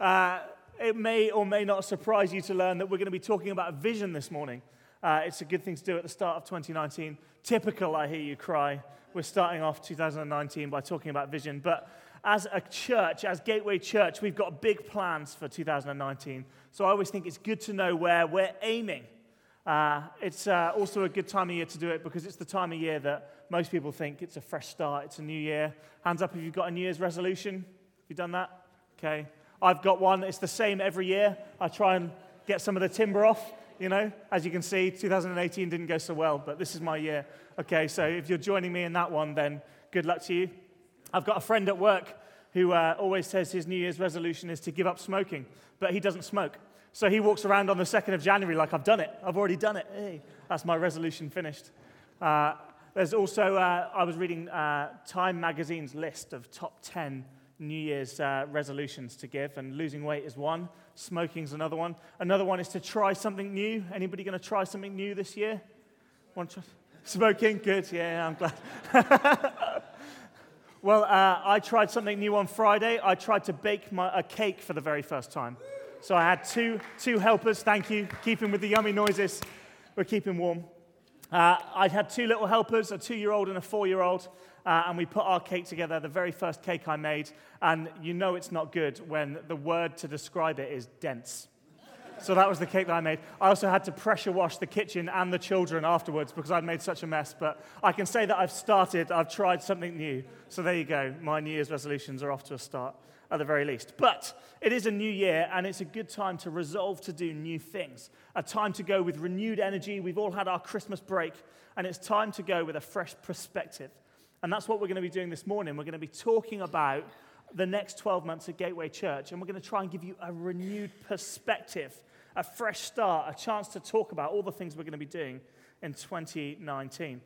Uh, it may or may not surprise you to learn that we're going to be talking about vision this morning. Uh, it's a good thing to do at the start of 2019. Typical, I hear you cry. We're starting off 2019 by talking about vision. But as a church, as Gateway Church, we've got big plans for 2019. So I always think it's good to know where we're aiming. Uh, it's uh, also a good time of year to do it because it's the time of year that most people think it's a fresh start, it's a new year. Hands up if you've got a New Year's resolution. Have you done that? Okay. I've got one. It's the same every year. I try and get some of the timber off, you know. As you can see, 2018 didn't go so well, but this is my year. Okay, so if you're joining me in that one, then good luck to you. I've got a friend at work who uh, always says his New Year's resolution is to give up smoking, but he doesn't smoke. So he walks around on the 2nd of January like, I've done it. I've already done it. Hey, that's my resolution finished. Uh, there's also, uh, I was reading uh, Time magazine's list of top 10 New Year's uh, resolutions to give, and losing weight is one. Smoking's another one. Another one is to try something new. Anybody going to try something new this year? To try? Smoking? Good. Yeah, I'm glad. well, uh, I tried something new on Friday. I tried to bake my, a cake for the very first time. So I had two, two helpers. Thank you. Keeping with the yummy noises. We're keeping warm. Uh, I had two little helpers, a two year old and a four year old uh, and we put our cake together, the very first cake I made, and you know it's not good when the word to describe it is dense. So that was the cake that I made. I also had to pressure wash the kitchen and the children afterwards because I'd made such a mess. But I can say that I've started, I've tried something new. So there you go. My New Year's resolutions are off to a start at the very least. But it is a new year and it's a good time to resolve to do new things. A time to go with renewed energy. We've all had our Christmas break and it's time to go with a fresh perspective. And that's what we're going to be doing this morning. We're going to be talking about the next 12 months at Gateway Church, and we're going to try and give you a renewed perspective, a fresh start, a chance to talk about all the things we're going to be doing in 2019.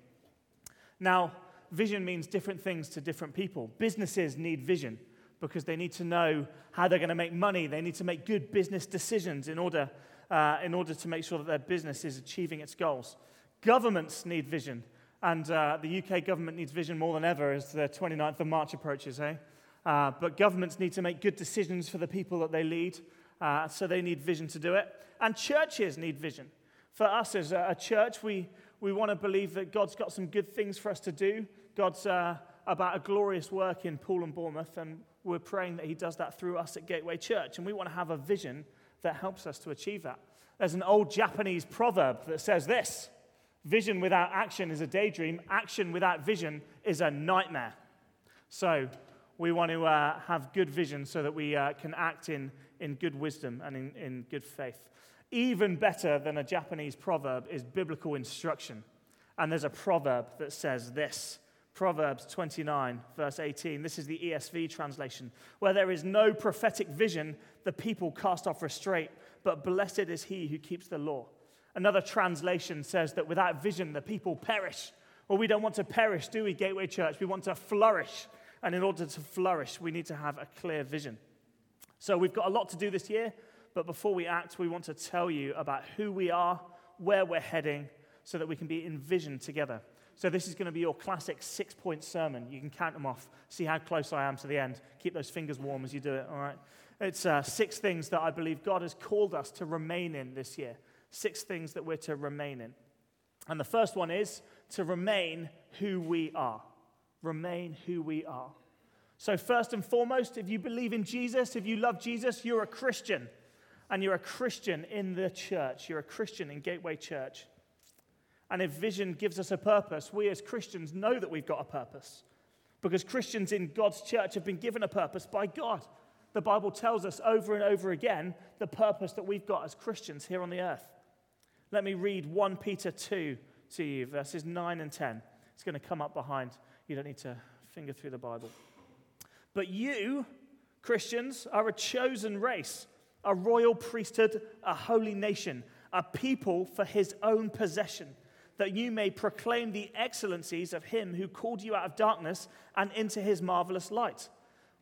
Now, vision means different things to different people. Businesses need vision because they need to know how they're going to make money. They need to make good business decisions in order, uh, in order to make sure that their business is achieving its goals. Governments need vision and uh, the UK government needs vision more than ever as the 29th of March approaches, eh? Uh, but governments need to make good decisions for the people that they lead, uh, so they need vision to do it. And churches need vision. For us as a, church, we, we want to believe that God's got some good things for us to do. God's uh, about a glorious work in Poole and Bournemouth, and we're praying that He does that through us at Gateway Church. And we want to have a vision that helps us to achieve that. There's an old Japanese proverb that says this Vision without action is a daydream. Action without vision is a nightmare. So, we want to uh, have good vision so that we uh, can act in, in good wisdom and in, in good faith. Even better than a Japanese proverb is biblical instruction. And there's a proverb that says this Proverbs 29, verse 18. This is the ESV translation. Where there is no prophetic vision, the people cast off restraint, but blessed is he who keeps the law. Another translation says that without vision, the people perish. Well, we don't want to perish, do we, Gateway Church? We want to flourish. And in order to flourish, we need to have a clear vision. So we've got a lot to do this year, but before we act, we want to tell you about who we are, where we're heading, so that we can be in vision together. So this is going to be your classic six point sermon. You can count them off, see how close I am to the end. Keep those fingers warm as you do it, all right? It's uh, six things that I believe God has called us to remain in this year six things that we're to remain in. And the first one is to remain who we are. Remain who we are. So, first and foremost, if you believe in Jesus, if you love Jesus, you're a Christian. And you're a Christian in the church. You're a Christian in Gateway Church. And if vision gives us a purpose, we as Christians know that we've got a purpose. Because Christians in God's church have been given a purpose by God. The Bible tells us over and over again the purpose that we've got as Christians here on the earth. Let me read 1 Peter 2 to you, verses 9 and 10. It's going to come up behind. You don't need to finger through the Bible. But you, Christians, are a chosen race, a royal priesthood, a holy nation, a people for his own possession, that you may proclaim the excellencies of him who called you out of darkness and into his marvelous light.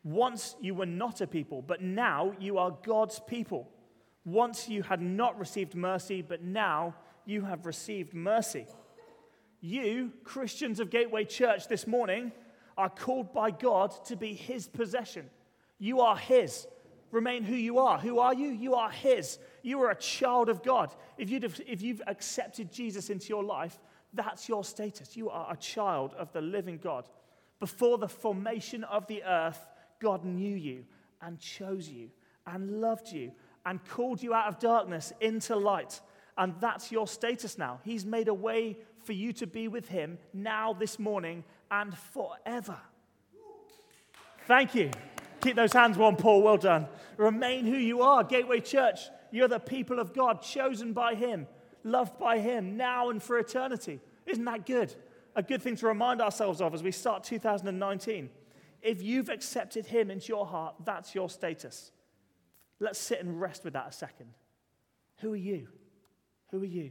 Once you were not a people, but now you are God's people. Once you had not received mercy, but now you have received mercy. You, Christians of Gateway Church, this morning are called by God to be His possession. You are His. Remain who you are. Who are you? You are His. You are a child of God. If, you if you've accepted Jesus into your life, that's your status. You are a child of the living God. Before the formation of the earth, God knew you and chose you and loved you and called you out of darkness into light. And that's your status now. He's made a way for you to be with Him now, this morning, and forever. Thank you. Keep those hands warm, Paul. Well done. Remain who you are, Gateway Church. You're the people of God, chosen by Him, loved by Him, now and for eternity. Isn't that good? A good thing to remind ourselves of as we start 2019. If you've accepted Him into your heart, that's your status. Let's sit and rest with that a second. Who are you? Who are you?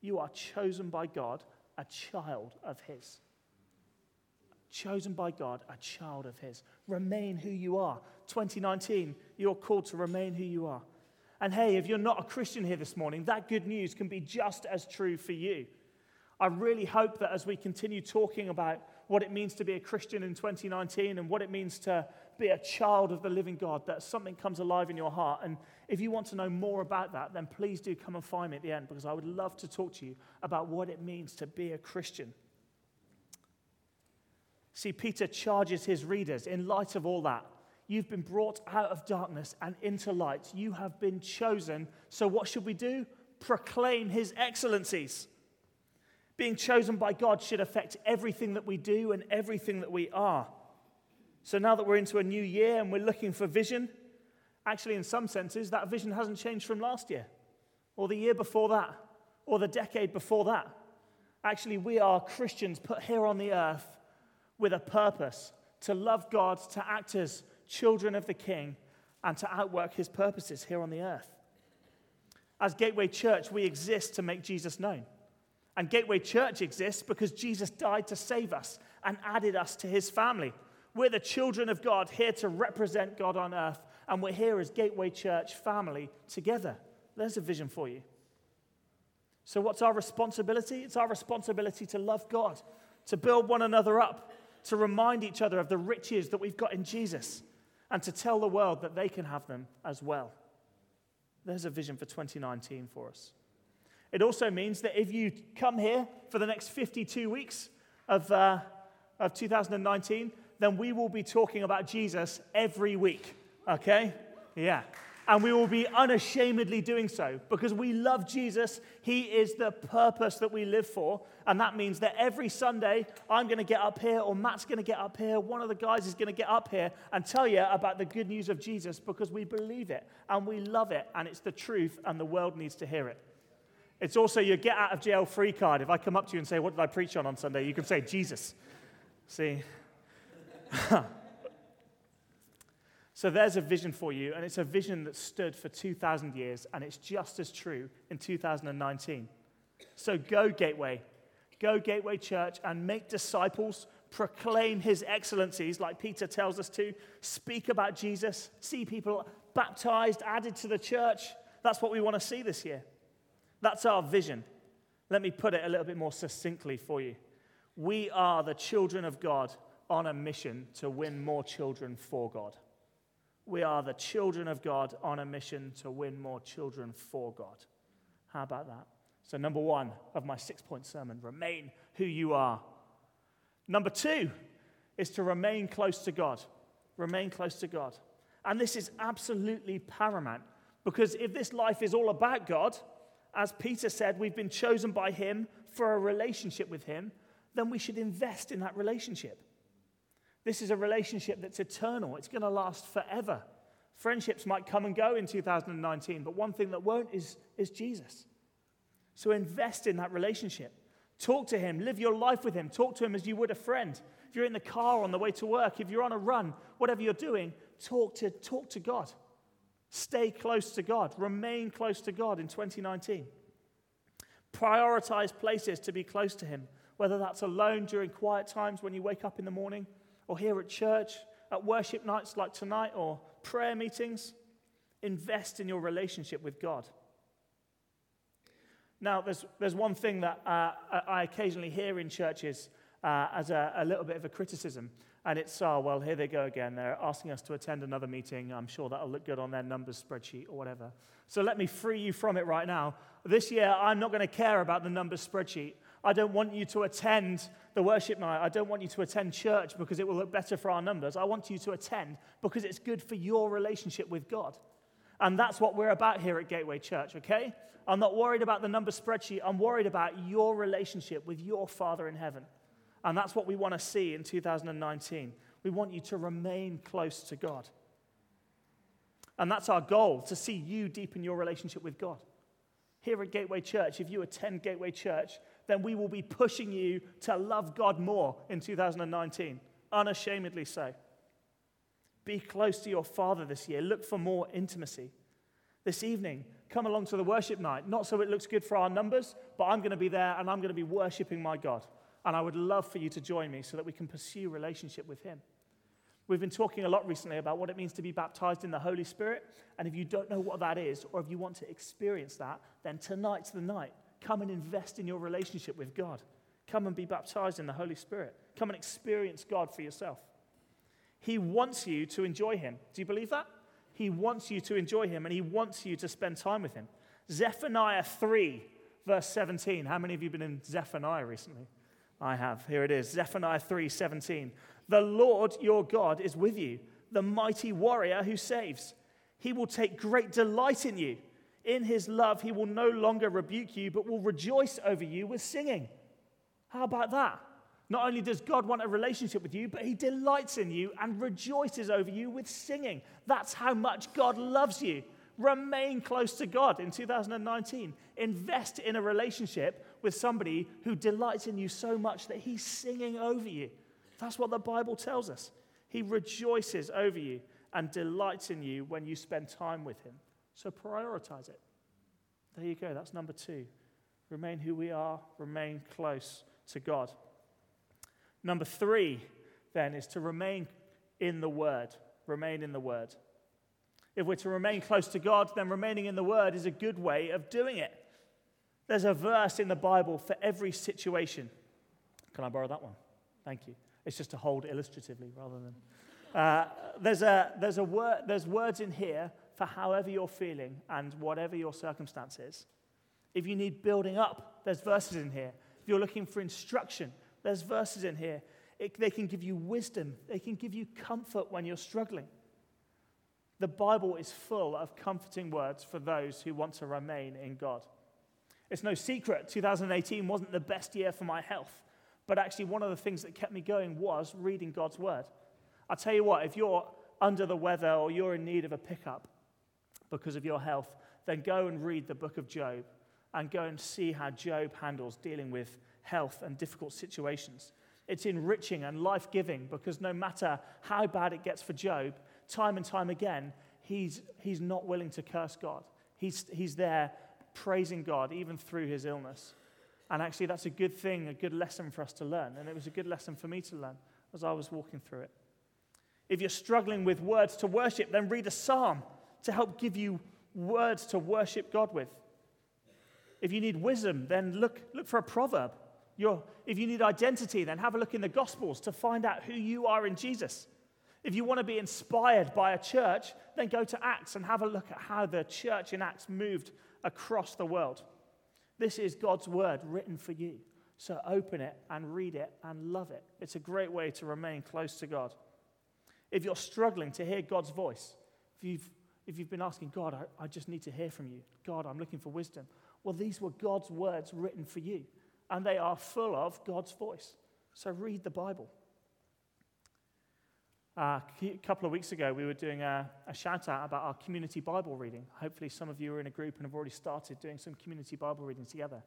You are chosen by God, a child of His. Chosen by God, a child of His. Remain who you are. 2019, you're called to remain who you are. And hey, if you're not a Christian here this morning, that good news can be just as true for you. I really hope that as we continue talking about what it means to be a Christian in 2019 and what it means to be a child of the living God, that something comes alive in your heart. And if you want to know more about that, then please do come and find me at the end because I would love to talk to you about what it means to be a Christian. See, Peter charges his readers in light of all that. You've been brought out of darkness and into light. You have been chosen. So, what should we do? Proclaim his excellencies. Being chosen by God should affect everything that we do and everything that we are. So now that we're into a new year and we're looking for vision, actually, in some senses, that vision hasn't changed from last year, or the year before that, or the decade before that. Actually, we are Christians put here on the earth with a purpose to love God, to act as children of the King, and to outwork his purposes here on the earth. As Gateway Church, we exist to make Jesus known. And Gateway Church exists because Jesus died to save us and added us to his family. We're the children of God here to represent God on earth, and we're here as Gateway Church family together. There's a vision for you. So, what's our responsibility? It's our responsibility to love God, to build one another up, to remind each other of the riches that we've got in Jesus, and to tell the world that they can have them as well. There's a vision for 2019 for us. It also means that if you come here for the next 52 weeks of, uh, of 2019, then we will be talking about Jesus every week. Okay? Yeah. And we will be unashamedly doing so because we love Jesus. He is the purpose that we live for. And that means that every Sunday, I'm going to get up here, or Matt's going to get up here, one of the guys is going to get up here and tell you about the good news of Jesus because we believe it and we love it and it's the truth and the world needs to hear it. It's also your get out of jail free card. If I come up to you and say, What did I preach on on Sunday? you can say, Jesus. See? so there's a vision for you, and it's a vision that stood for 2,000 years, and it's just as true in 2019. So go, Gateway. Go, Gateway Church, and make disciples. Proclaim his excellencies, like Peter tells us to. Speak about Jesus. See people baptized, added to the church. That's what we want to see this year. That's our vision. Let me put it a little bit more succinctly for you. We are the children of God on a mission to win more children for God. We are the children of God on a mission to win more children for God. How about that? So, number one of my six point sermon remain who you are. Number two is to remain close to God. Remain close to God. And this is absolutely paramount because if this life is all about God, as Peter said, we've been chosen by him for a relationship with him, then we should invest in that relationship. This is a relationship that's eternal, it's going to last forever. Friendships might come and go in 2019, but one thing that won't is, is Jesus. So invest in that relationship. Talk to him, live your life with him, talk to him as you would a friend. If you're in the car on the way to work, if you're on a run, whatever you're doing, talk to, talk to God. Stay close to God. Remain close to God in 2019. Prioritize places to be close to Him, whether that's alone during quiet times when you wake up in the morning, or here at church, at worship nights like tonight, or prayer meetings. Invest in your relationship with God. Now, there's, there's one thing that uh, I occasionally hear in churches uh, as a, a, little bit of a criticism, And it's, oh, well, here they go again. They're asking us to attend another meeting. I'm sure that'll look good on their numbers spreadsheet or whatever. So let me free you from it right now. This year, I'm not going to care about the numbers spreadsheet. I don't want you to attend the worship night. I don't want you to attend church because it will look better for our numbers. I want you to attend because it's good for your relationship with God. And that's what we're about here at Gateway Church, okay? I'm not worried about the number spreadsheet. I'm worried about your relationship with your Father in heaven. And that's what we want to see in 2019. We want you to remain close to God. And that's our goal to see you deepen your relationship with God. Here at Gateway Church, if you attend Gateway Church, then we will be pushing you to love God more in 2019, unashamedly so. Be close to your Father this year. Look for more intimacy. This evening, come along to the worship night, not so it looks good for our numbers, but I'm going to be there and I'm going to be worshiping my God. And I would love for you to join me so that we can pursue relationship with Him. We've been talking a lot recently about what it means to be baptized in the Holy Spirit. And if you don't know what that is, or if you want to experience that, then tonight's the night. Come and invest in your relationship with God. Come and be baptized in the Holy Spirit. Come and experience God for yourself. He wants you to enjoy Him. Do you believe that? He wants you to enjoy Him and He wants you to spend time with Him. Zephaniah 3, verse 17. How many of you have been in Zephaniah recently? I have. Here it is Zephaniah 3 17. The Lord your God is with you, the mighty warrior who saves. He will take great delight in you. In his love, he will no longer rebuke you, but will rejoice over you with singing. How about that? Not only does God want a relationship with you, but he delights in you and rejoices over you with singing. That's how much God loves you. Remain close to God in 2019. Invest in a relationship with somebody who delights in you so much that he's singing over you. That's what the Bible tells us. He rejoices over you and delights in you when you spend time with him. So prioritize it. There you go. That's number two. Remain who we are, remain close to God. Number three, then, is to remain in the Word. Remain in the Word. If we're to remain close to God, then remaining in the Word is a good way of doing it. There's a verse in the Bible for every situation. Can I borrow that one? Thank you. It's just to hold illustratively rather than. Uh, there's, a, there's, a word, there's words in here for however you're feeling and whatever your circumstance is. If you need building up, there's verses in here. If you're looking for instruction, there's verses in here. It, they can give you wisdom, they can give you comfort when you're struggling. The Bible is full of comforting words for those who want to remain in God. It's no secret 2018 wasn't the best year for my health, but actually, one of the things that kept me going was reading God's word. I'll tell you what, if you're under the weather or you're in need of a pickup because of your health, then go and read the book of Job and go and see how Job handles dealing with health and difficult situations. It's enriching and life giving because no matter how bad it gets for Job, time and time again, he's, he's not willing to curse God. He's, he's there praising God even through his illness. And actually, that's a good thing, a good lesson for us to learn. And it was a good lesson for me to learn as I was walking through it. If you're struggling with words to worship, then read a psalm to help give you words to worship God with. If you need wisdom, then look, look for a proverb. You're, if you need identity, then have a look in the Gospels to find out who you are in Jesus. If you want to be inspired by a church, then go to Acts and have a look at how the church in Acts moved across the world. This is God's word written for you. So open it and read it and love it. It's a great way to remain close to God. If you're struggling to hear God's voice, if you've, if you've been asking, God, I, I just need to hear from you, God, I'm looking for wisdom, well, these were God's words written for you, and they are full of God's voice. So read the Bible. Uh, a couple of weeks ago, we were doing a, a, shout out about our community Bible reading. Hopefully, some of you are in a group and have already started doing some community Bible reading together.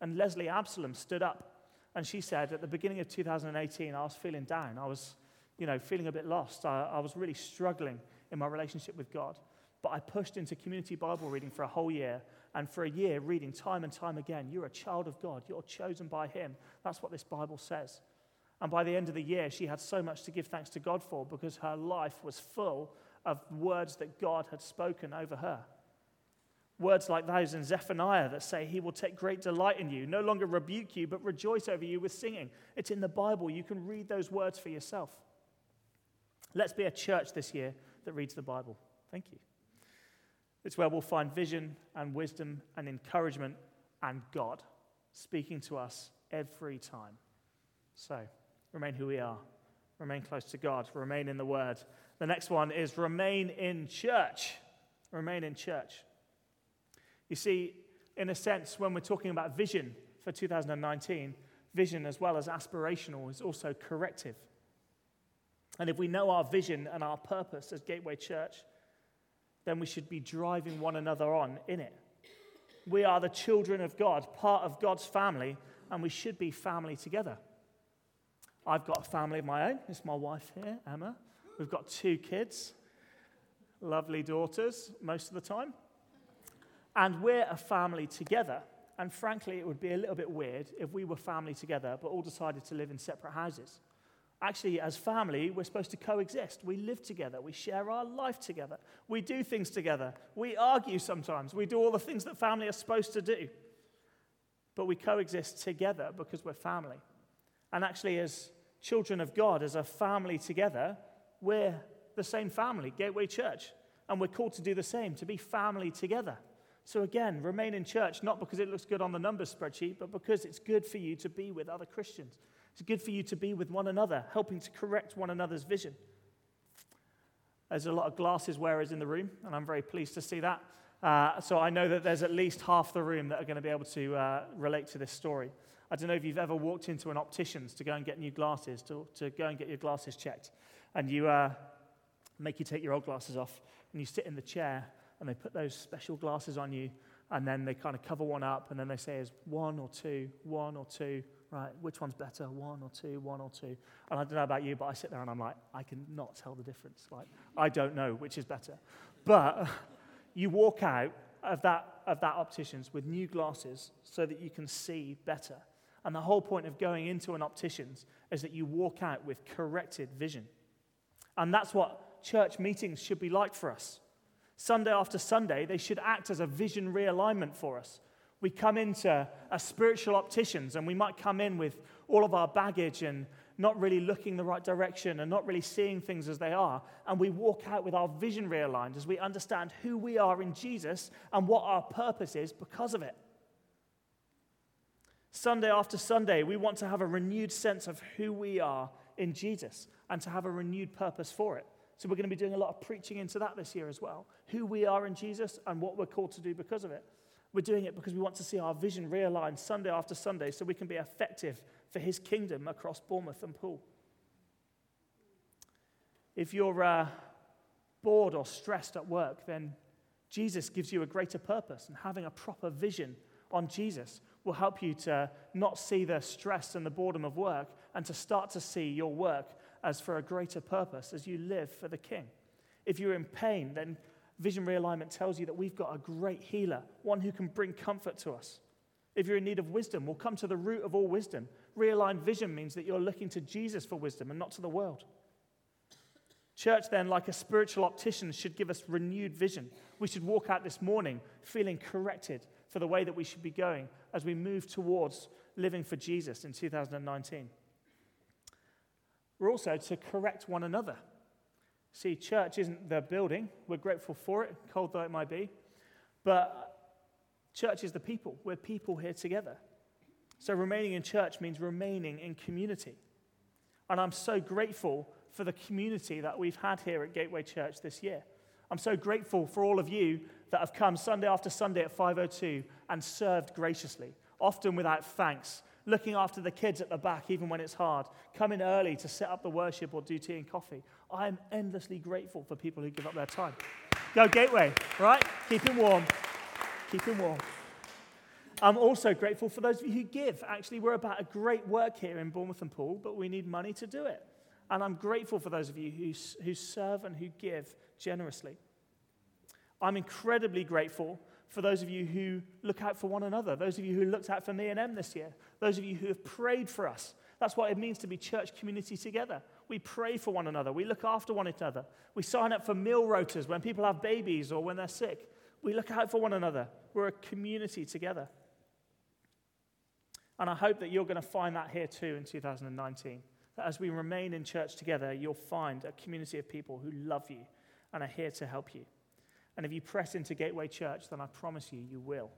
And Leslie Absalom stood up and she said, At the beginning of 2018, I was feeling down. I was, you know, feeling a bit lost. I, I was really struggling in my relationship with God. But I pushed into community Bible reading for a whole year and for a year reading time and time again. You're a child of God, you're chosen by Him. That's what this Bible says. And by the end of the year, she had so much to give thanks to God for because her life was full of words that God had spoken over her. Words like those in Zephaniah that say, He will take great delight in you, no longer rebuke you, but rejoice over you with singing. It's in the Bible. You can read those words for yourself. Let's be a church this year that reads the Bible. Thank you. It's where we'll find vision and wisdom and encouragement and God speaking to us every time. So, remain who we are, remain close to God, remain in the Word. The next one is remain in church. Remain in church. You see, in a sense, when we're talking about vision for 2019, vision as well as aspirational is also corrective. And if we know our vision and our purpose as Gateway Church, then we should be driving one another on in it. We are the children of God, part of God's family, and we should be family together. I've got a family of my own. It's my wife here, Emma. We've got two kids, lovely daughters most of the time. And we're a family together. And frankly, it would be a little bit weird if we were family together but all decided to live in separate houses. Actually, as family, we're supposed to coexist. We live together. We share our life together. We do things together. We argue sometimes. We do all the things that family are supposed to do. But we coexist together because we're family. And actually, as children of God, as a family together, we're the same family, Gateway Church. And we're called to do the same, to be family together. So again, remain in church, not because it looks good on the numbers spreadsheet, but because it's good for you to be with other Christians. It's good for you to be with one another, helping to correct one another's vision. There's a lot of glasses wearers in the room, and I'm very pleased to see that. Uh, so I know that there's at least half the room that are going to be able to uh, relate to this story. I don't know if you've ever walked into an optician's to go and get new glasses, to, to go and get your glasses checked, and you uh, make you take your old glasses off, and you sit in the chair, and they put those special glasses on you, and then they kind of cover one up, and then they say, is one or two, one or two, right? Which one's better, one or two, one or two? And I don't know about you, but I sit there and I'm like, I cannot tell the difference. Like, I don't know which is better. But you walk out of that, of that optician's with new glasses so that you can see better. And the whole point of going into an optician's is that you walk out with corrected vision. And that's what church meetings should be like for us. Sunday after Sunday, they should act as a vision realignment for us. We come into a spiritual opticians and we might come in with all of our baggage and not really looking the right direction and not really seeing things as they are. And we walk out with our vision realigned as we understand who we are in Jesus and what our purpose is because of it. Sunday after Sunday, we want to have a renewed sense of who we are in Jesus and to have a renewed purpose for it. So, we're going to be doing a lot of preaching into that this year as well who we are in Jesus and what we're called to do because of it. We're doing it because we want to see our vision realigned Sunday after Sunday so we can be effective for his kingdom across Bournemouth and Poole. If you're uh, bored or stressed at work, then Jesus gives you a greater purpose, and having a proper vision on Jesus will help you to not see the stress and the boredom of work and to start to see your work as for a greater purpose as you live for the King. If you're in pain, then Vision Realignment tells you that we've got a great healer, one who can bring comfort to us. If you're in need of wisdom, we'll come to the root of all wisdom. Realigned vision means that you're looking to Jesus for wisdom and not to the world. Church, then, like a spiritual optician, should give us renewed vision. We should walk out this morning feeling corrected for the way that we should be going as we move towards living for Jesus in 2019. We're also to correct one another. See, church isn't the building. We're grateful for it, cold though it might be. But church is the people. We're people here together. So remaining in church means remaining in community. And I'm so grateful for the community that we've had here at Gateway Church this year. I'm so grateful for all of you that have come Sunday after Sunday at 502 and served graciously, often without thanks, looking after the kids at the back even when it's hard, coming early to set up the worship or do tea and coffee. I'm endlessly grateful for people who give up their time. Go Gateway, right? Keep him warm. Keep him warm. I'm also grateful for those of you who give. Actually, we're about a great work here in Bournemouth and Poole, but we need money to do it. And I'm grateful for those of you who, who serve and who give generously. I'm incredibly grateful for those of you who look out for one another, those of you who looked out for me and Em this year, those of you who have prayed for us. That's what it means to be church community together. We pray for one another, we look after one another, we sign up for meal rotas when people have babies or when they're sick. We look out for one another. We're a community together. And I hope that you're going to find that here too in 2019. that as we remain in church together, you'll find a community of people who love you and are here to help you. And if you press into Gateway Church, then I promise you, you will.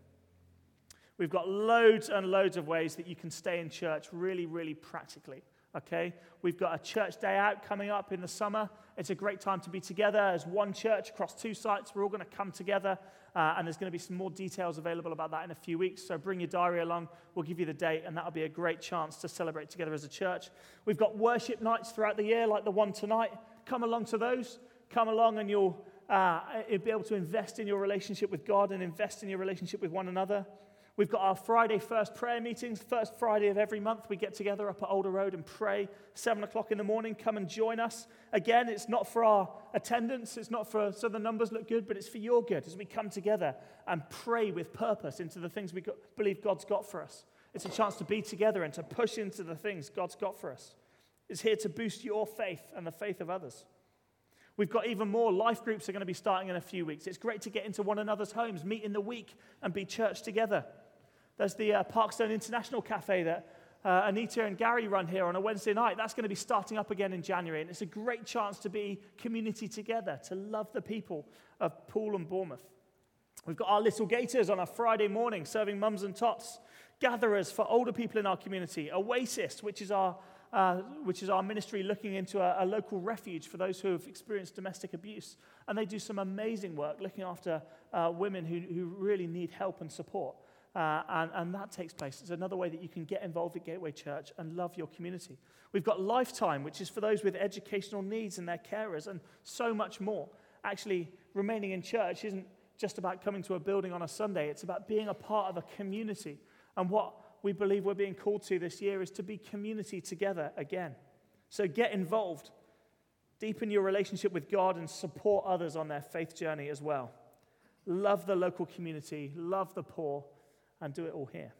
We've got loads and loads of ways that you can stay in church really, really practically. Okay? We've got a church day out coming up in the summer. It's a great time to be together as one church across two sites. We're all going to come together, uh, and there's going to be some more details available about that in a few weeks. So bring your diary along. We'll give you the date, and that'll be a great chance to celebrate together as a church. We've got worship nights throughout the year, like the one tonight. Come along to those. Come along, and you'll uh, be able to invest in your relationship with God and invest in your relationship with one another. We've got our Friday first prayer meetings. First Friday of every month, we get together up at Alder Road and pray. Seven o'clock in the morning, come and join us. Again, it's not for our attendance, it's not for so the numbers look good, but it's for your good as we come together and pray with purpose into the things we got, believe God's got for us. It's a chance to be together and to push into the things God's got for us. It's here to boost your faith and the faith of others. We've got even more life groups are going to be starting in a few weeks. It's great to get into one another's homes, meet in the week, and be church together. There's the uh, Parkstone International Cafe that uh, Anita and Gary run here on a Wednesday night. That's going to be starting up again in January. And it's a great chance to be community together, to love the people of Poole and Bournemouth. We've got our little gators on a Friday morning serving mums and tots, gatherers for older people in our community, Oasis, which is our, uh, which is our ministry looking into a, a, local refuge for those who have experienced domestic abuse. And they do some amazing work looking after uh, women who, who really need help and support. Uh, and, and that takes place. It's another way that you can get involved at Gateway Church and love your community. We've got Lifetime, which is for those with educational needs and their carers, and so much more. Actually, remaining in church isn't just about coming to a building on a Sunday, it's about being a part of a community. And what we believe we're being called to this year is to be community together again. So get involved, deepen your relationship with God, and support others on their faith journey as well. Love the local community, love the poor and do it all here.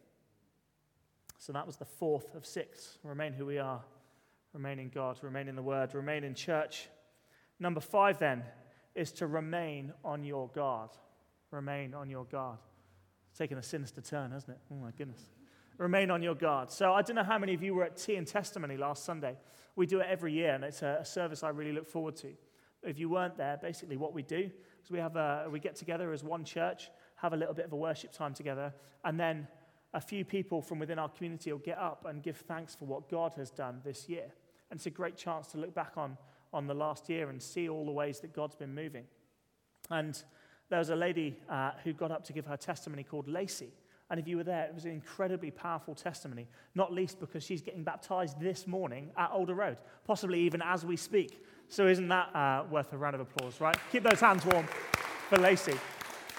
So that was the fourth of six. Remain who we are. Remain in God. Remain in the Word. Remain in church. Number five, then, is to remain on your guard. Remain on your guard. It's taken a sinister turn, hasn't it? Oh, my goodness. Remain on your guard. So, I don't know how many of you were at Tea and Testimony last Sunday. We do it every year, and it's a, service I really look forward to. If you weren't there, basically what we do is we, have a, we get together as one church have a little bit of a worship time together, and then a few people from within our community will get up and give thanks for what God has done this year. And it's a great chance to look back on, on the last year and see all the ways that God's been moving. And there was a lady uh, who got up to give her testimony called Lacey. And if you were there, it was an incredibly powerful testimony, not least because she's getting baptized this morning at Alder Road, possibly even as we speak. So, isn't that uh, worth a round of applause, right? Keep those hands warm for Lacey.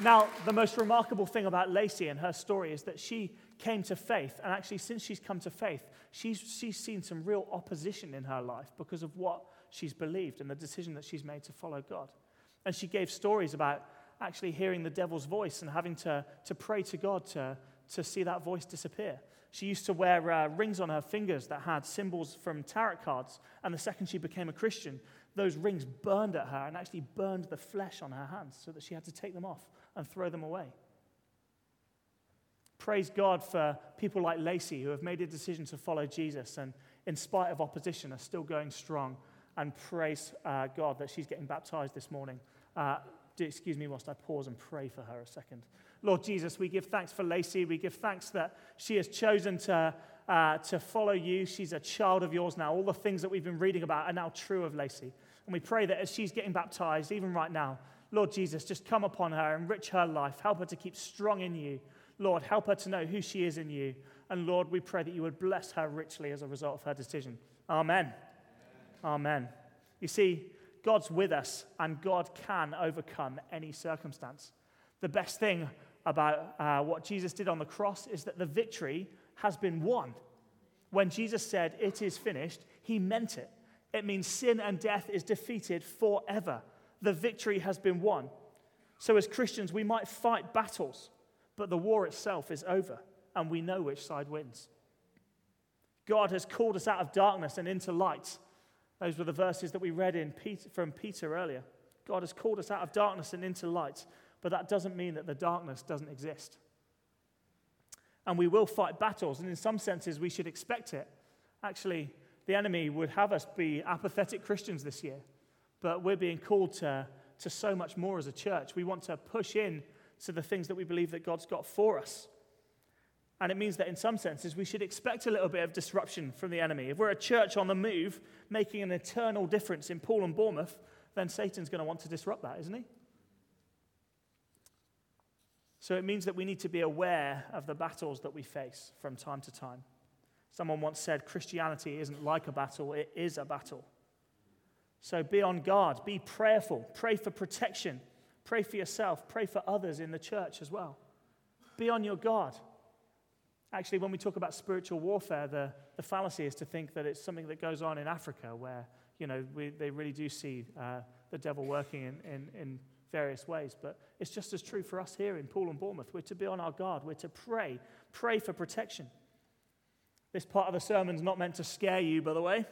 Now, the most remarkable thing about Lacey and her story is that she came to faith. And actually, since she's come to faith, she's, she's seen some real opposition in her life because of what she's believed and the decision that she's made to follow God. And she gave stories about actually hearing the devil's voice and having to, to pray to God to, to see that voice disappear. She used to wear uh, rings on her fingers that had symbols from tarot cards. And the second she became a Christian, those rings burned at her and actually burned the flesh on her hands so that she had to take them off and throw them away. Praise God for people like Lacey who have made a decision to follow Jesus and, in spite of opposition, are still going strong. And praise uh, God that she's getting baptized this morning. Uh, do excuse me whilst I pause and pray for her a second. Lord Jesus, we give thanks for Lacey. We give thanks that she has chosen to, uh, to follow you. She's a child of yours now. All the things that we've been reading about are now true of Lacey. And we pray that as she's getting baptized, even right now, Lord Jesus, just come upon her, enrich her life, help her to keep strong in you. Lord, help her to know who she is in you. And Lord, we pray that you would bless her richly as a result of her decision. Amen. Amen. You see, God's with us, and God can overcome any circumstance. The best thing about uh, what Jesus did on the cross is that the victory has been won. When Jesus said, It is finished, he meant it. It means sin and death is defeated forever the victory has been won. So, as Christians, we might fight battles, but the war itself is over, and we know which side wins. God has called us out of darkness and into light. Those were the verses that we read in Peter, from Peter earlier. God has called us out of darkness and into light, but that doesn't mean that the darkness doesn't exist. And we will fight battles, and in some senses, we should expect it. Actually, the enemy would have us be apathetic Christians this year, but we're being called to, to so much more as a church. We want to push in to the things that we believe that God's got for us. And it means that in some senses, we should expect a little bit of disruption from the enemy. If we're a church on the move, making an eternal difference in Poole and Bournemouth, then Satan's going to want to disrupt that, isn't he? So it means that we need to be aware of the battles that we face from time to time. Someone once said Christianity isn't like a battle, it is a battle. So be on guard, be prayerful, pray for protection, pray for yourself, pray for others in the church as well. Be on your guard. Actually, when we talk about spiritual warfare, the, the fallacy is to think that it's something that goes on in Africa where, you know, we, they really do see uh, the devil working in, in, in various ways. But it's just as true for us here in Poole and Bournemouth. We're to be on our guard, we're to pray, pray for protection. This part of the sermon's not meant to scare you, by the way.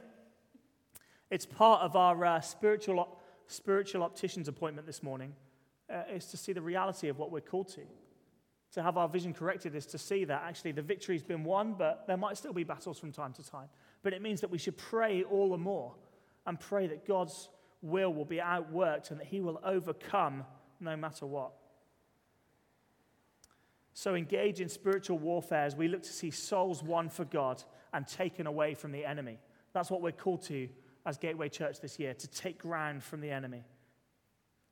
It's part of our uh, spiritual, spiritual optician's appointment this morning, uh, is to see the reality of what we're called to. To have our vision corrected is to see that actually the victory's been won, but there might still be battles from time to time. But it means that we should pray all the more and pray that God's will will be outworked and that he will overcome no matter what. So engage in spiritual warfare as we look to see souls won for God and taken away from the enemy. That's what we're called to as Gateway Church this year to take ground from the enemy.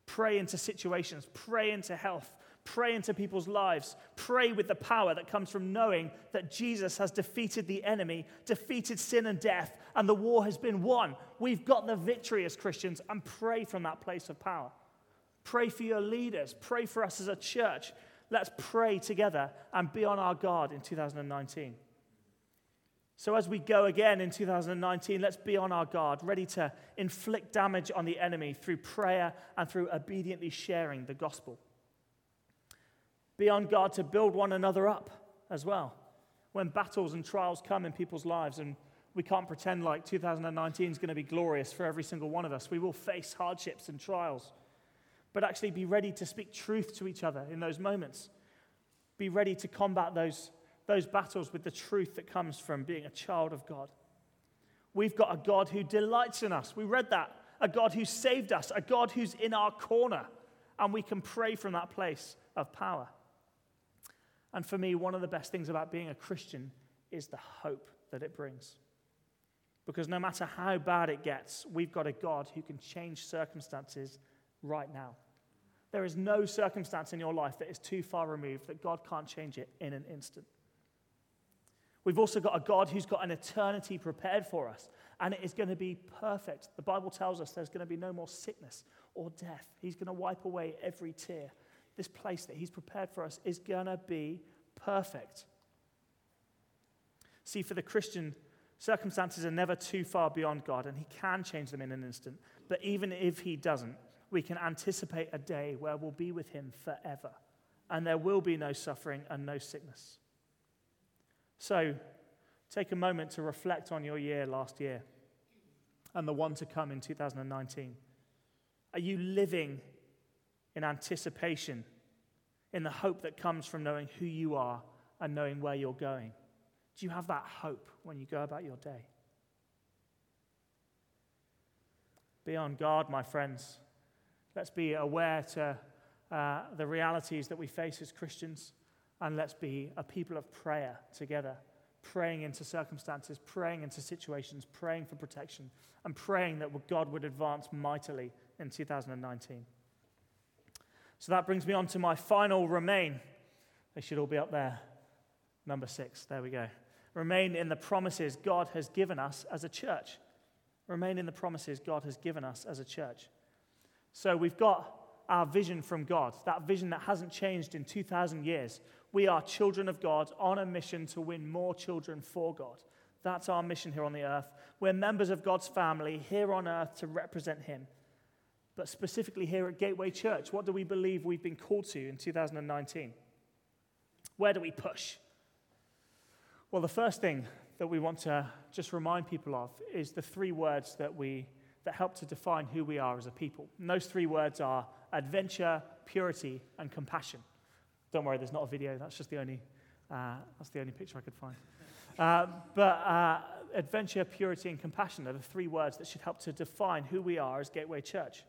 Pray into situations, pray into health, pray into people's lives, pray with the power that comes from knowing that Jesus has defeated the enemy, defeated sin and death, and the war has been won. We've got the victory as Christians, and pray from that place of power. Pray for your leaders, pray for us as a church let's pray together and be on our guard in 2019. So, as we go again in 2019, let's be on our guard, ready to inflict damage on the enemy through prayer and through obediently sharing the gospel. Be on guard to build one another up as well. When battles and trials come in people's lives, and we can't pretend like 2019 is going to be glorious for every single one of us, we will face hardships and trials but actually be ready to speak truth to each other in those moments. Be ready to combat those, those battles with the truth that comes from being a child of God. We've got a God who delights in us. We read that. A God who saved us, a God who's in our corner, and we can pray from that place of power. And for me, one of the best things about being a Christian is the hope that it brings. Because no matter how bad it gets, we've got a God who can change circumstances right now. There is no circumstance in your life that is too far removed that God can't change it in an instant. We've also got a God who's got an eternity prepared for us, and it is going to be perfect. The Bible tells us there's going to be no more sickness or death. He's going to wipe away every tear. This place that He's prepared for us is going to be perfect. See, for the Christian, circumstances are never too far beyond God, and He can change them in an instant. But even if He doesn't, we can anticipate a day where we'll be with him forever and there will be no suffering and no sickness. So, take a moment to reflect on your year last year and the one to come in 2019. Are you living in anticipation, in the hope that comes from knowing who you are and knowing where you're going? Do you have that hope when you go about your day? Be on guard, my friends. Let's be aware to uh, the realities that we face as Christians, and let's be a people of prayer together, praying into circumstances, praying into situations, praying for protection, and praying that God would advance mightily in 2019. So that brings me on to my final remain. They should all be up there. Number six. There we go. Remain in the promises God has given us as a church. Remain in the promises God has given us as a church. So we've got our vision from God, that vision that hasn't changed in 2,000 years. We are children of God on a mission to win more children for God. That's our mission here on the earth. We're members of God's family here on earth to represent Him. But specifically here at Gateway Church, what do we believe we've been called to in 2019? Where do we push? Well, the first thing that we want to just remind people of is the three words that we that help to define who we are as a people. And those three words are adventure, purity, and compassion. Don't worry, there's not a video. That's just the only, uh, that's the only picture I could find. Uh, but uh, adventure, purity, and compassion are the three words that should help to define who we are as Gateway Church.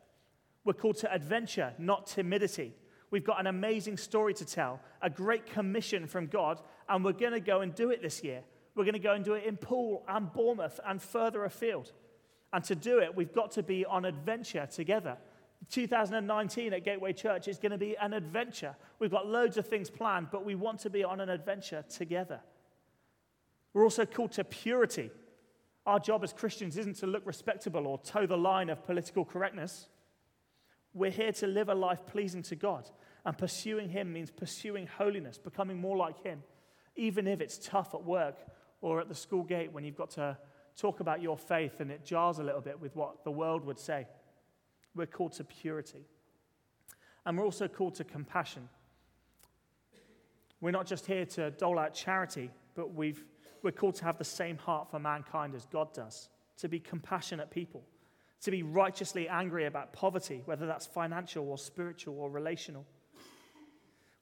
We're called to adventure, not timidity. We've got an amazing story to tell, a great commission from God, and we're going to go and do it this year. We're going to go and do it in Poole and Bournemouth and further afield. And to do it, we've got to be on adventure together. 2019 at Gateway Church is going to be an adventure. We've got loads of things planned, but we want to be on an adventure together. We're also called to purity. Our job as Christians isn't to look respectable or toe the line of political correctness. We're here to live a life pleasing to God. And pursuing Him means pursuing holiness, becoming more like Him, even if it's tough at work or at the school gate when you've got to talk about your faith and it jars a little bit with what the world would say. We're called to purity. And we're also called to compassion. We're not just here to dole out charity, but we've, we're called to have the same heart for mankind as God does, to be compassionate people to be righteously angry about poverty, whether that's financial or spiritual or relational.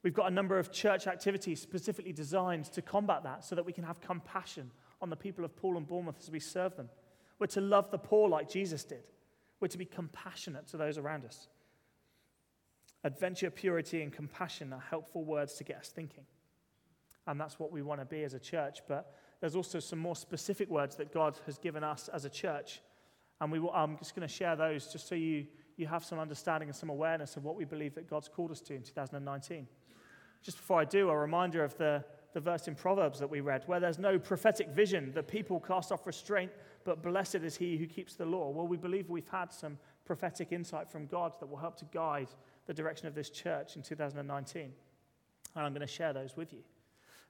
We've got a number of church activities specifically designed to combat that so that we can have compassion on the people of Poole and Bournemouth as we serve them. We're to love the poor like Jesus did. We're to be compassionate to those around us. Adventure, purity, and compassion are helpful words to get us thinking. And that's what we want to be as a church. But there's also some more specific words that God has given us as a church and we, I'm just going to share those just so you, you have some understanding and some awareness of what we believe that God's called us to in 2019. Just before I do, a reminder of the, the verse in Proverbs that we read, where there's no prophetic vision, the people cast off restraint, but blessed is he who keeps the law. Well, we believe we've had some prophetic insight from God that will help to guide the direction of this church in 2019. And I'm going to share those with you.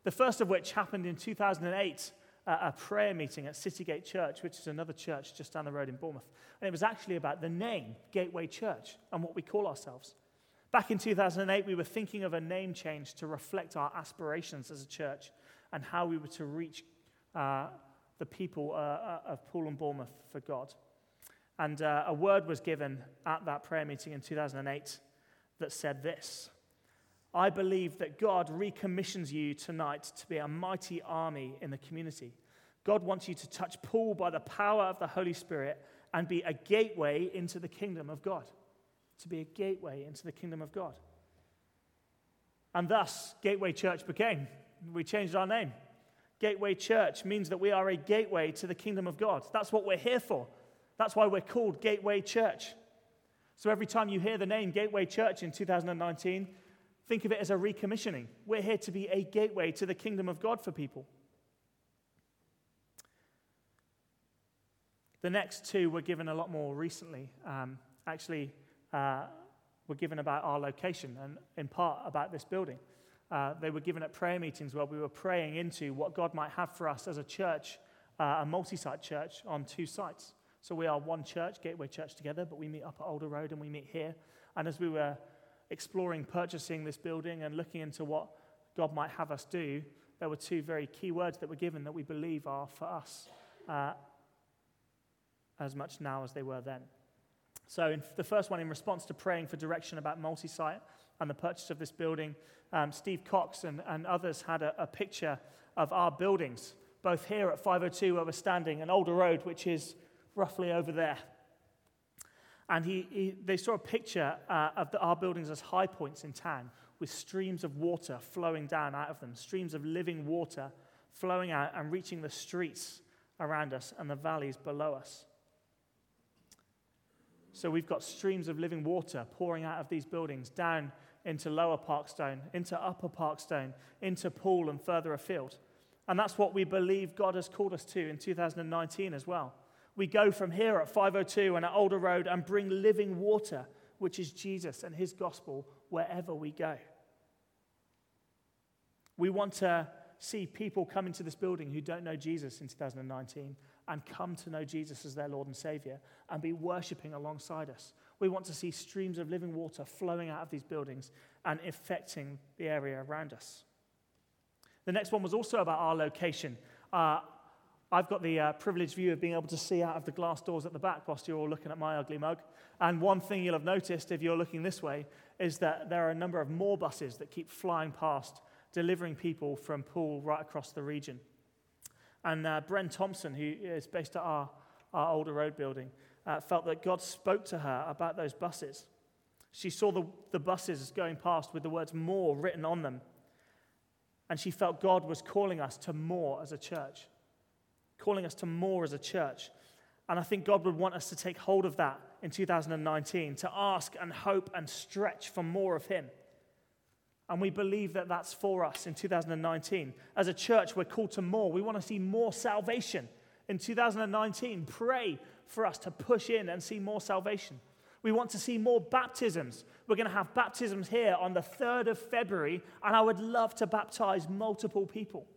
The first of which happened in 2008 a prayer meeting at Citygate Church, which is another church just down the road in Bournemouth. And it was actually about the name Gateway Church and what we call ourselves. Back in 2008, we were thinking of a name change to reflect our aspirations as a church and how we were to reach uh, the people uh, uh of Poole and Bournemouth for God. And uh, a word was given at that prayer meeting in 2008 that said this I believe that God recommissions you tonight to be a mighty army in the community. God wants you to touch Poole by the power of the Holy Spirit and be a gateway into the kingdom of God. To be a gateway into the kingdom of God. And thus, Gateway Church became. We changed our name. Gateway Church means that we are a gateway to the kingdom of God. That's what we're here for. That's why we're called Gateway Church. So every time you hear the name Gateway Church in 2019, Think of it as a recommissioning. We're here to be a gateway to the kingdom of God for people. The next two were given a lot more recently. Um, actually, uh, were given about our location and in part about this building. Uh, they were given at prayer meetings where we were praying into what God might have for us as a church, uh, a multi site church on two sites. So we are one church, Gateway Church together, but we meet up at Alder Road and we meet here. And as we were exploring purchasing this building and looking into what God might have us do, there were two very key words that were given that we believe are for us uh, as much now as they were then. So, the first one, in response to praying for direction about multi site and the purchase of this building, um, Steve Cox and, and others had a, a, picture of our buildings, both here at 502 where we're standing and Alder Road, which is roughly over there. And he, he, they saw a picture uh, of the, our buildings as high points in town with streams of water flowing down out of them, streams of living water flowing out and reaching the streets around us and the valleys below us. So we've got streams of living water pouring out of these buildings down into Lower Parkstone, into Upper Parkstone, into Poole and further afield. And that's what we believe God has called us to in 2019 as well we go from here at 502 and at Alder Road and bring living water, which is Jesus and his gospel, wherever we go. We want to see people come into this building who don't know Jesus in 2019 and come to know Jesus as their Lord and Savior and be worshiping alongside us. We want to see streams of living water flowing out of these buildings and affecting the area around us. The next one was also about our location. Uh, I've got the uh, privileged view of being able to see out of the glass doors at the back whilst you're all looking at my ugly mug. And one thing you'll have noticed if you're looking this way is that there are a number of more buses that keep flying past, delivering people from Poole right across the region. And uh, Bren Thompson, who is based at our, our Alder Road building, uh, felt that God spoke to her about those buses. She saw the, the buses going past with the words more written on them. And she felt God was calling us to more as a church, calling us to more as a church. And I think God would want us to take hold of that in 2019, to ask and hope and stretch for more of Him. And we believe that that's for us in 2019. As a church, we're called to more. We want to see more salvation in 2019. Pray for us to push in and see more salvation. We want to see more baptisms. We're going to have baptisms here on the 3rd of February, and I would love to baptize multiple people.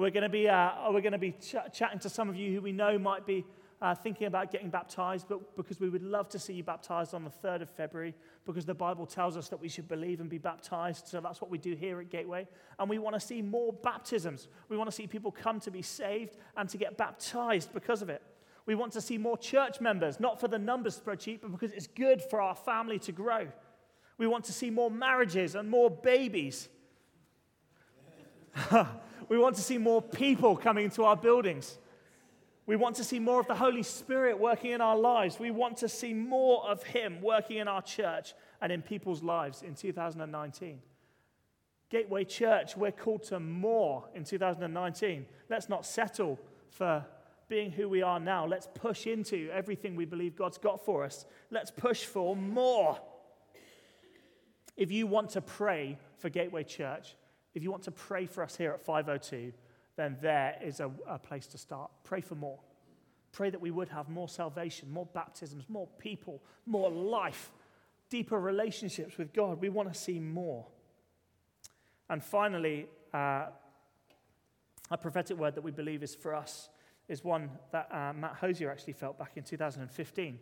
We're going to be, uh, we're going to be ch- chatting to some of you who we know might be uh, thinking about getting baptized, but because we would love to see you baptized on the 3rd of February, because the Bible tells us that we should believe and be baptized. So that's what we do here at Gateway. And we want to see more baptisms. We want to see people come to be saved and to get baptized because of it. We want to see more church members, not for the numbers spreadsheet, but because it's good for our family to grow. We want to see more marriages and more babies. we want to see more people coming into our buildings. We want to see more of the Holy Spirit working in our lives. We want to see more of Him working in our church and in people's lives in 2019. Gateway Church, we're called to more in 2019. Let's not settle for being who we are now. Let's push into everything we believe God's got for us. Let's push for more. If you want to pray for Gateway Church, if you want to pray for us here at 502, then there is a, a place to start. Pray for more. Pray that we would have more salvation, more baptisms, more people, more life, deeper relationships with God. We want to see more. And finally, uh, a prophetic word that we believe is for us is one that uh, Matt Hosier actually felt back in 2015.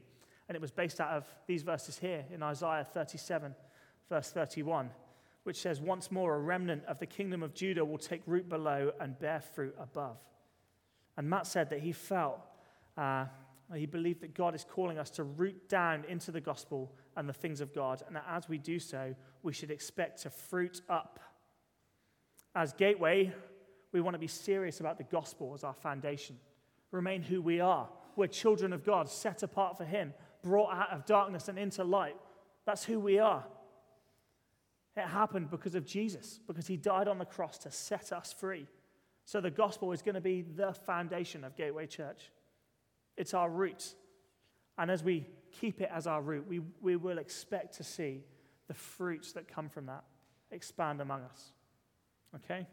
And it was based out of these verses here in Isaiah 37, verse 31 which says, Once more, a remnant of the kingdom of Judah will take root below and bear fruit above. And Matt said that he felt, uh, he believed that God is calling us to root down into the gospel and the things of God. And that as we do so, we should expect to fruit up. As Gateway, we want to be serious about the gospel as our foundation. Remain who we are. We're children of God, set apart for Him, brought out of darkness and into light. That's who we are. It happened because of Jesus, because he died on the cross to set us free. So the gospel is going to be the foundation of Gateway Church. It's our root. And as we keep it as our root, we, we will expect to see the fruits that come from that expand among us. Okay?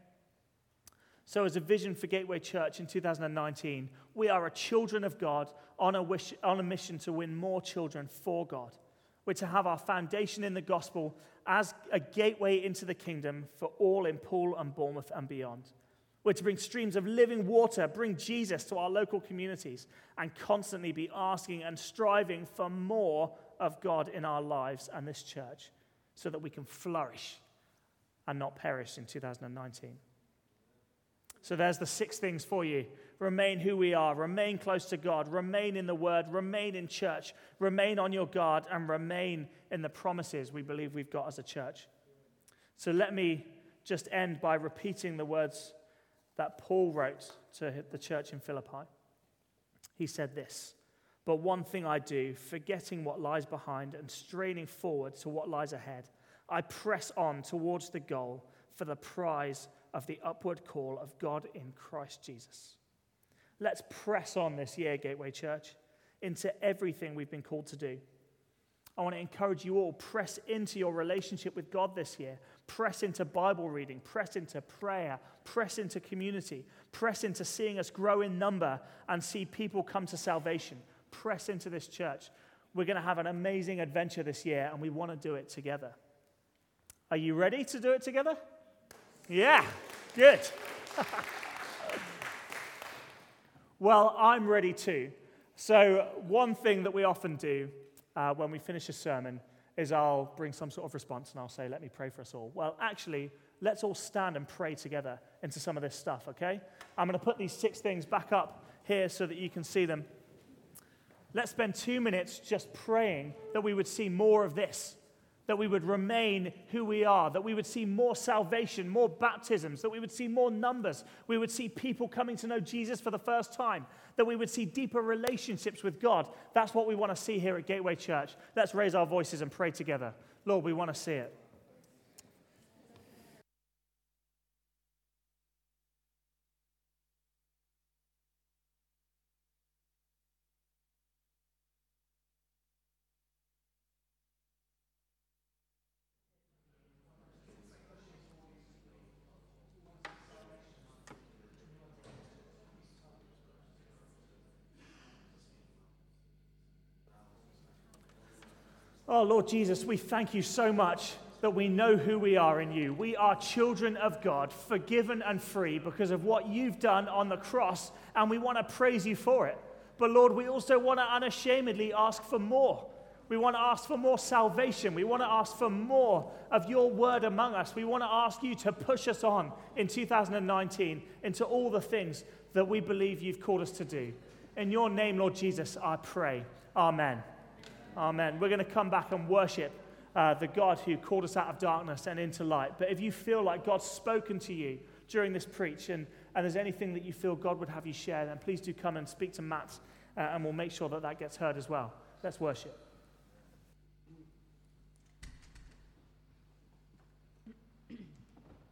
So, as a vision for Gateway Church in 2019, we are a children of God on a, wish, on a mission to win more children for God. We're to have our foundation in the gospel as a gateway into the kingdom for all in Poole and Bournemouth and beyond. We're to bring streams of living water, bring Jesus to our local communities, and constantly be asking and striving for more of God in our lives and this church so that we can flourish and not perish in 2019. So there's the six things for you remain who we are, remain close to God, remain in the Word, remain in church, remain on your guard, and remain in the promises we believe we've got as a church. So let me just end by repeating the words that Paul wrote to the church in Philippi. He said this But one thing I do, forgetting what lies behind and straining forward to what lies ahead, I press on towards the goal for the prize of the upward call of God in Christ Jesus. Let's press on this year, Gateway Church, into everything we've been called to do. I want to encourage you all press into your relationship with God this year. Press into Bible reading, press into prayer, press into community, press into seeing us grow in number and see people come to salvation. Press into this church. We're going to have an amazing adventure this year and we want to do it together. Are you ready to do it together? Yeah, good. Well, I'm ready too. So, one thing that we often do uh, when we finish a sermon is I'll bring some sort of response and I'll say, Let me pray for us all. Well, actually, let's all stand and pray together into some of this stuff, okay? I'm going to put these six things back up here so that you can see them. Let's spend two minutes just praying that we would see more of this, that we would remain who we are, that we would see more salvation, more baptisms, that we would see more numbers, we would see people coming to know Jesus for the first time, that we would see deeper relationships with God. That's what we want to see here at Gateway Church. Let's raise our voices and pray together. Lord, we want to see it. Oh, Lord Jesus, we thank you so much that we know who we are in you. We are children of God, forgiven and free because of what you've done on the cross, and we want to praise you for it. But Lord, we also want to unashamedly ask for more. We want to ask for more salvation. We want to ask for more of your word among us. We want to ask you to push us on in 2019 into all the things that we believe you've called us to do. In your name, Lord Jesus, I pray. Amen. Amen. We're going to come back and worship uh, the God who called us out of darkness and into light. But if you feel like God's spoken to you during this preach and, and there's anything that you feel God would have you share, then please do come and speak to Matt uh, and we'll make sure that that gets heard as well. Let's worship.